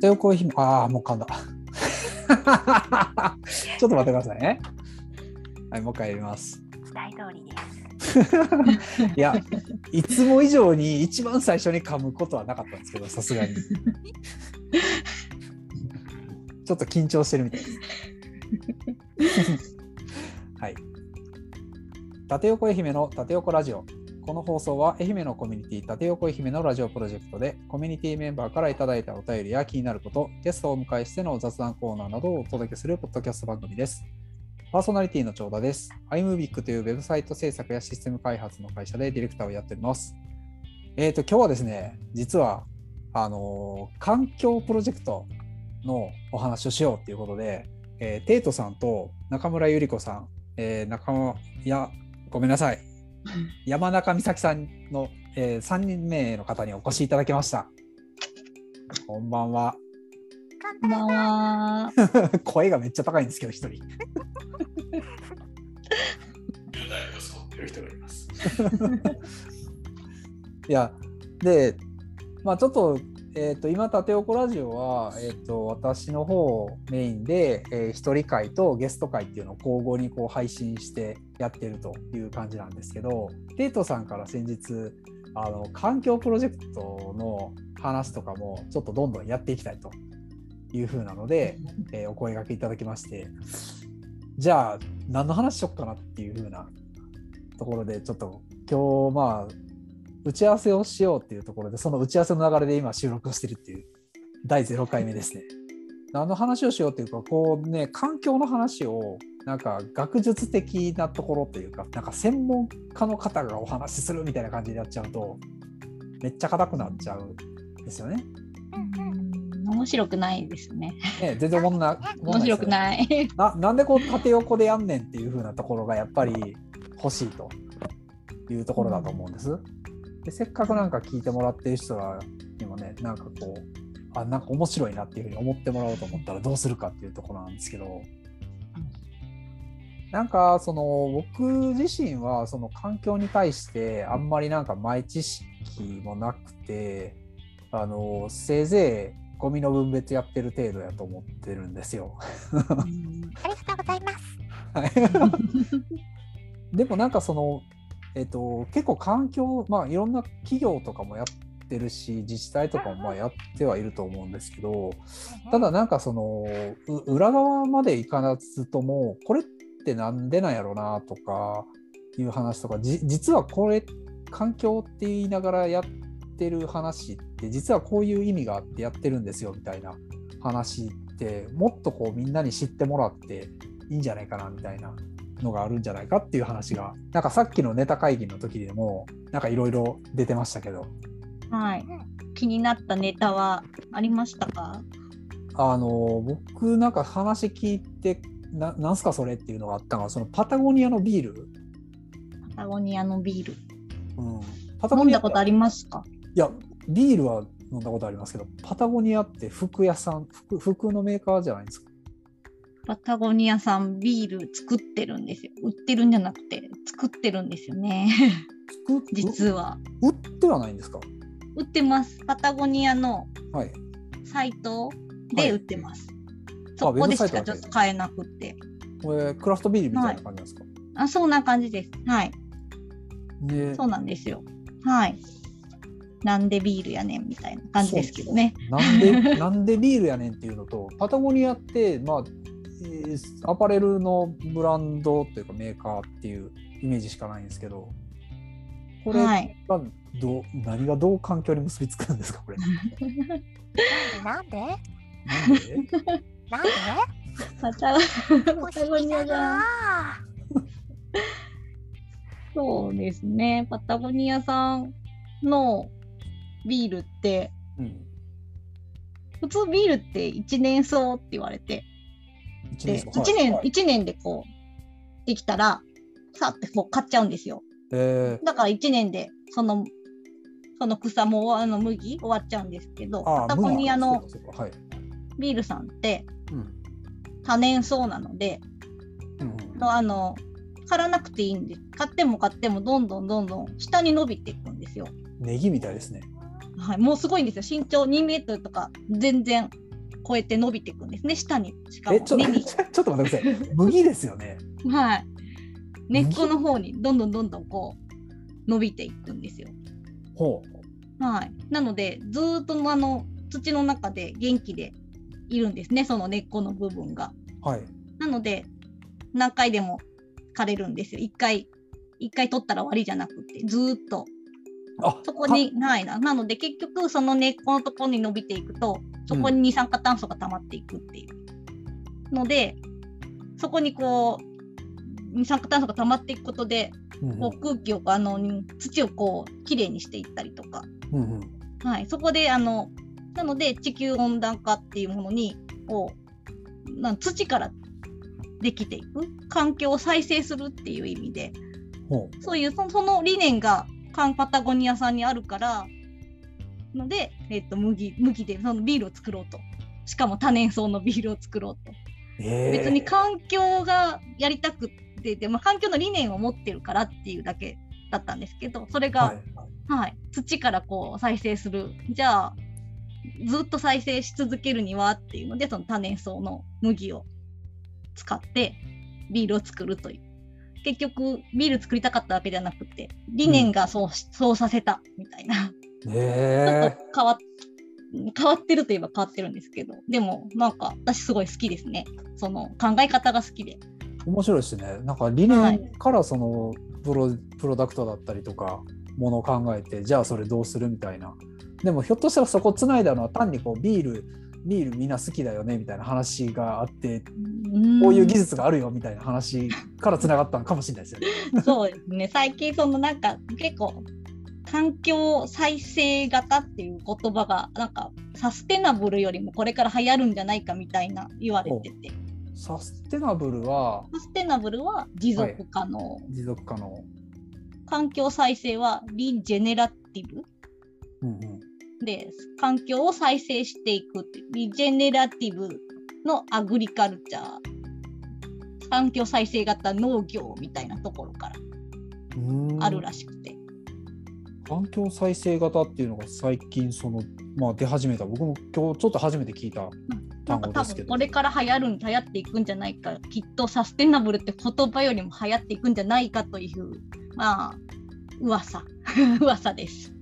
縦横愛媛、ああ、もう噛んだ。ちょっと待ってくださいね。はい、もう一回やります。期待通りです。いや、いつも以上に一番最初に噛むことはなかったんですけど、さすがに。ちょっと緊張してるみたいです。はい。縦横愛媛の縦横ラジオ。この放送は愛媛のコミュニティ縦横愛媛のラジオプロジェクトでコミュニティメンバーからいただいたお便りや気になること、ゲストをお迎えしての雑談コーナーなどをお届けするポッドキャスト番組です。パーソナリティの長田です。iMovic というウェブサイト制作やシステム開発の会社でディレクターをやっております。えっ、と、今日はですね、実は、あのー環境プロジェクトのお話をしようということで、えーテイトさんと中村ゆり子さん、えー中村、いや、ごめんなさい。山中美咲さんの、え3人目の方にお越しいただきました。こんばんは。こんばんは。声がめっちゃ高いんですけど、一人。10代を装ってる人がいます。いや、で、まあちょっと、えっ、と、今、縦横ラジオは、えっ、と、私の方メインで、えー一人会とゲスト会っていうのを交互にこう配信してやってるという感じなんですけど、テイトさんから先日、あの、環境プロジェクトの話とかも、ちょっとどんどんやっていきたいというふうなので、えーお声掛けいただきまして、じゃあ、何の話しよっかなっていうふうなところで、ちょっと今日、まあ、打ち合わせをしようっていうところで、その打ち合わせの流れで今収録をしてるっていう第0回目ですね。何の話をしようっていうか、こうね、環境の話を、なんか学術的なところというか、なんか専門家の方がお話しするみたいな感じでやっちゃうと、めっちゃ硬くなっちゃうんですよね。面白くないですね。ね全然もんな、面白くいない。ななんでこう縦横でやんねんっていう風なところがやっぱり欲しいというところだと思うんです。でせっかくなんか聞いてもらってる人らにもね、なんかこう、あ、なんか面白いなっていうふうに思ってもらおうと思ったらどうするかっていうところなんですけど、なんかその僕自身はその環境に対してあんまりなんか前知識もなくて、あの、せいぜいゴミの分別やってる程度やと思ってるんですよ。ありがとうございます。はい、でもなんかその、えっと結構環境、まあ、いろんな企業とかもやってるし自治体とかもまあやってはいると思うんですけどただなんかそのう裏側までいかずともこれってなんでなんやろなとかいう話とかじ実はこれ環境って言いながらやってる話って実はこういう意味があってやってるんですよみたいな話ってもっとこうみんなに知ってもらっていいんじゃないかなみたいなのがあるんじゃないかっていう話がなんかさっきのネタ会議の時でもなんかいろいろ出てましたけど。はい。気になったネタはありましたか？あの僕なんか話聞いてななんすかそれっていうのがあったのがそのパタゴニアのビール、パタゴニアのビール。うん、パタゴニア飲んだことありますか？いやビールは飲んだことありますけどパタゴニアって服屋さん服服のメーカーじゃないですかパタゴニアさんビール作ってるんですよ。売ってるんじゃなくて作ってるんですよね。服 実は。売ってはないんですか？売ってます。パタゴニアのはいサイトはいで売ってます。そこでしかちょっと買えなくって。これクラフトビールみたいな感じですか、あ、そんな感じです。はい。でそうなんですよ。はい。なんでビールやねんみたいな感じですけどね。なんで、なんでビールやねんっていうのと、パタゴニアって、まあ、えーアパレルのブランドというかメーカーっていうイメージしかないんですけど、これはどう、何がどう環境に結びつくんですか、これ？なんで？なんで？なんで？パタパタゴニアが。そうですね。パタゴニアさんのビールって、うん。普通ビールって一年草って言われて、一で年1年、はい一年でこう、できたら、さってこう買っちゃうんですよ。えだから1年で、その、その草もあの麦終わっちゃうんですけど、パタゴニアの。ビールさんってうん。多年草なので、うんあの、刈らなくていいんで、買っても買ってもどんどんどんどん下に伸びていくんですよ。ネギみたいですね。はい、もうすごいんですよ。身長2メートルとか全然超えて伸びていくんですね。下に。しかも根に。ちょっと待ってください。麦ですよね。はい。根っこの方にどんどんどんどんこう伸びていくんですよ。ほはい、なのでずーっとあの土の中で元気でいるんですね。その根っこの部分が。うはい。なので何回でも枯れるんですよ。一回一回取ったら終わりじゃなくてずーっとあそこにないな。なので結局その根っこのところに伸びていくとそこに二酸化炭素が溜まっていくっていう。のでそこにこう二酸化炭素が溜まっていくことでこう空気をあの土をこうきれいにしていったりとか、うんうん。はい、そこであのなので地球温暖化っていうものにこうなん土からできていく環境を再生するっていう意味でほそういうそその理念がカンパタゴニアさんにあるからので、えっと麦麦でそのビールを作ろうと。しかも多年草のビールを作ろうと。うえー。別に環境がやりたくってで、まあ、環境の理念を持ってるからっていうだけだったんですけどそれが、ははい。い。土からこう再生する。じゃあずっと再生し続けるにはっていうのでその多年草の麦を使ってビールを作るという結局ビール作りたかったわけじゃなくて理念がそう,、そうさせたみたいな。ちょえっと変わっ変わってるといえば変わってるんですけどでもなんか私すごい好きですね。その考え方が好きで。ー、面白いですね。なんか理念からそのプロプロダクトだったりとかものを考えてじゃあそれどうするみたいな。でもひょっとしたらそこつないだのは単にこうビールビールみんな好きだよねみたいな話があってこういう技術があるよみたいな話からつながったのかもしれないですよね。そうですね。最近そのなんか結構環境再生型っていう言葉がなんかサステナブルよりもこれから流行るんじゃないかみたいな言われてて。サステナブルはサステナブルは持続可能、持続可能。環境再生はリジェネラティブ。うんうんで環境を再生していくリジェネラティブのアグリカルチャー。環境再生型農業みたいなところからあるらしくて、環境再生型っていうのが最近その、まあ、出始めた。僕も今日ちょっと初めて聞いた単語ですけど。分これから流行るん流行っていくんじゃないかきっとサステナブルって言葉よりも流行っていくんじゃないかというまあ噂。噂です。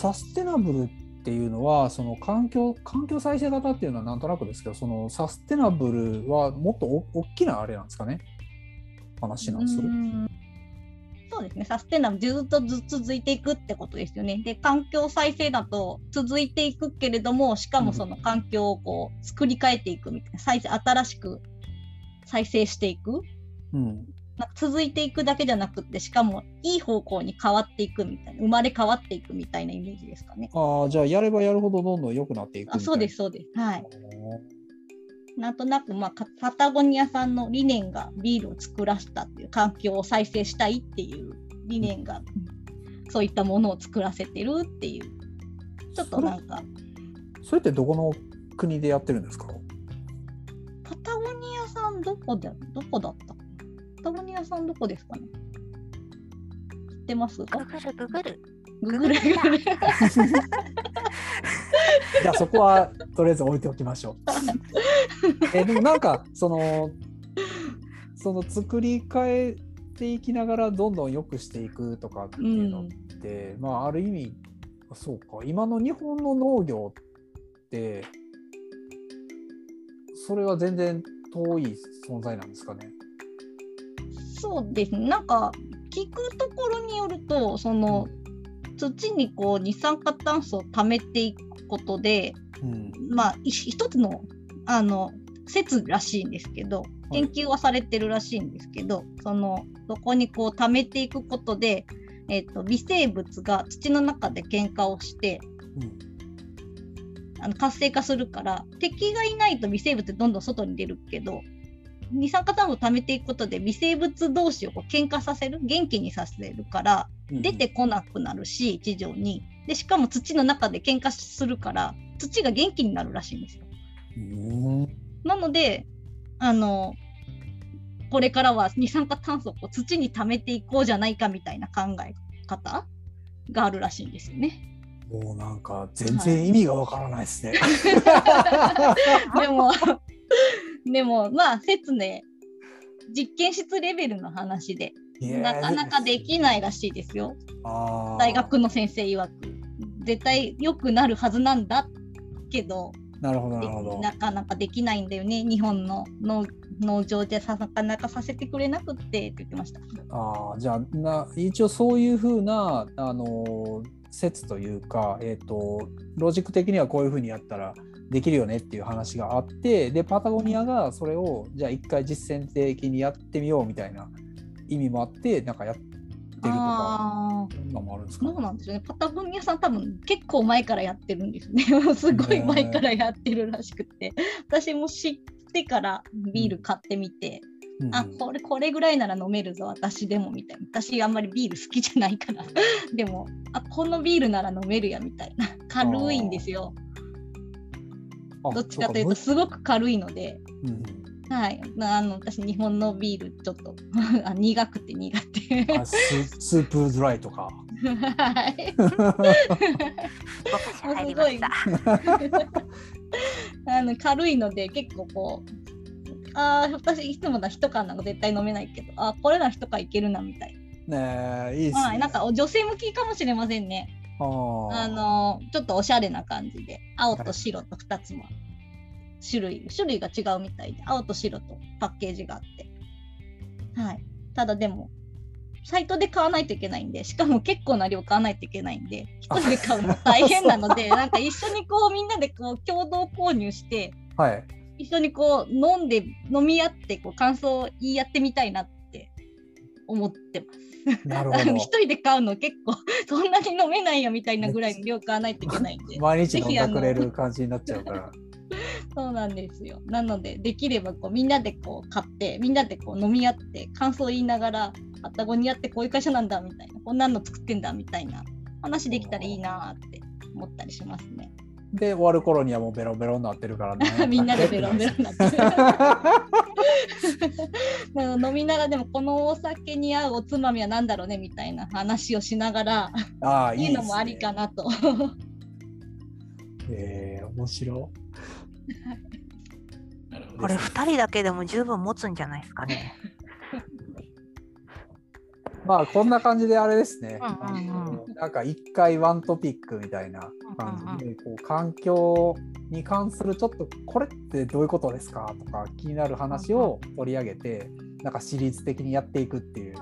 サステナブルっていうのはその環境環境再生型っていうのはなんとなくですけどそのサステナブルはもっとお大きなあれなんですかね？話なんですうーん。そうですね、サステナブルずっとず続いていくってことですよね。で、環境再生だと続いていくけれども、しかもその環境をこう作り変えていくみたいな、再生新しく再生していく。うん、続いていくだけじゃなくって、しかもいい方向に変わっていくみたいな、生まれ変わっていくみたいなイメージですかね。ああじゃあやればやるほどどんどん良くなっていくあそうです、そうです。はい。おなんとなく、まあ、かパタゴニアさんの理念がビールを作らせたっていう環境を再生したいっていう理念が、そういったものを作らせてるっていうちょっとなんかーそれってどこの国でやってるんですか？パタゴニアさんどこでどこだったパタゴニアさんどこですかね？知ってます？かググるググる。ググるググったじゃあそこはとりあえず置いておきましょう。えでもなんかそのその作り変えていきながらどんどん良くしていくとかっていうのって、まあある意味そうか今の日本の農業ってそれは全然遠い存在なんですかね？そうです。ねなんか聞くところによるとその土にこう二酸化炭素を溜めていくことでうん。まあい一つのあの説らしいんですけど研究はされてるらしいんですけど、そのそこにこう溜めていくことで、えっと微生物が土の中で喧嘩をしてあの活性化するから敵がいないと微生物ってどんどん外に出るけど二酸化炭素を溜めていくことで微生物同士をこう喧嘩させる元気にさせるからうん出てこなくなるし地上にでしかも土の中で喧嘩するから土が元気になるらしいんですよ。うんなのであのこれからは二酸化炭素を土に溜めていこうじゃないかみたいな考え方があるらしいんですよね。もうなんか全然意味がわからないですね。でも、でも、まあ、説ね、実験室レベルの話で、なかなかできないらしいですよ。大学の先生曰く。絶対良くなるはずなんだけど、なるほどなかなかできないんだよね。日本の農農場でさなかなかさせてくれなくってって言ってました。ああじゃあな一応そういうふうなあのー説というか、えー、とロジック的にはこういうふうにやったらできるよねっていう話があってでパタゴニアがそれをじゃあ一回実践的にやってみようみたいな意味もあってなんかやってるとかもあるんですか？そうなんですよね。パタゴニアさん多分結構前からやってるんですね。すごい前からやってるらしくて。私も知ってからビール買ってみて、うんあ、これ、これぐらいなら飲めるぞ、私でもみたいな。私あんまりビール好きじゃないから。でも、あ、このビールなら飲めるやみたいな。軽いんですよ。あどっちかというと、そすごく軽いので。うんはい、まああの私、日本のビールちょっと あ苦くて苦手。ススープドライとか。はい。私入りました。あの軽いので結構こうあー私いつもだ一缶なんか絶対飲めないけどあーこれなら一缶いけるなみたいねえいいっすな、はい、ね。なんか女性向きかもしれませんねあのちょっとおしゃれな感じで。青と白と2つも種類種類が違うみたいで。青と白とパッケージがあって。はい。ただでもサイトで買わないといけないんで。しかも結構な量買わないといけないんで。一人で買うの大変なのでなんか一緒にこうみんなでこう共同購入してはい。一緒にこう飲んで飲み合ってこう感想を言い合ってみたいなって思ってます。なるほど 一。人で買うの結構 そんなに飲めないよみたいなぐらいの量買わないといけないんで毎日飲んでくれる感じになっちゃうから。そうなんですよなのでできればこうみんなでこう買ってみんなでこう飲み合って感想を言いながらパタゴニアってこういう会社なんだみたいなこんなの作ってんだみたいな話できたらいいなーって思ったりしますね。で終わる頃にはもうベロベロになってるからね。みんなでベロベロになってるうん 飲みながらでもこのお酒に合うおつまみは何だろうねみたいな話をしながらああいいいうのもありかな。なと。えー、面白これ二人だけでも十分持つんじゃないですかね。まあこんな感じであれですね。うんうんうんあのなんか一回ワントピックみたいな感じで、こう環境に関するちょっとこれってどういうことですかとか気になる話を取り上げて、なんかシリーズ的にやっていくっていう。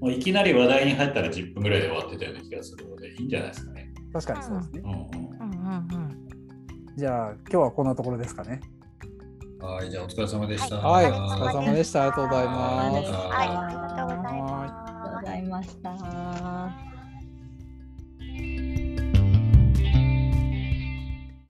もういきなり話題に入ったら10分ぐらいで終わってたような気がするので、いいんじゃないですかね。確かにそうですね。うんうんうんうんうん。じゃあ今日はこんなところですかね。はい、じゃあお疲れ様でした。はい、おお疲れ様でした。ありがとうございます。はい、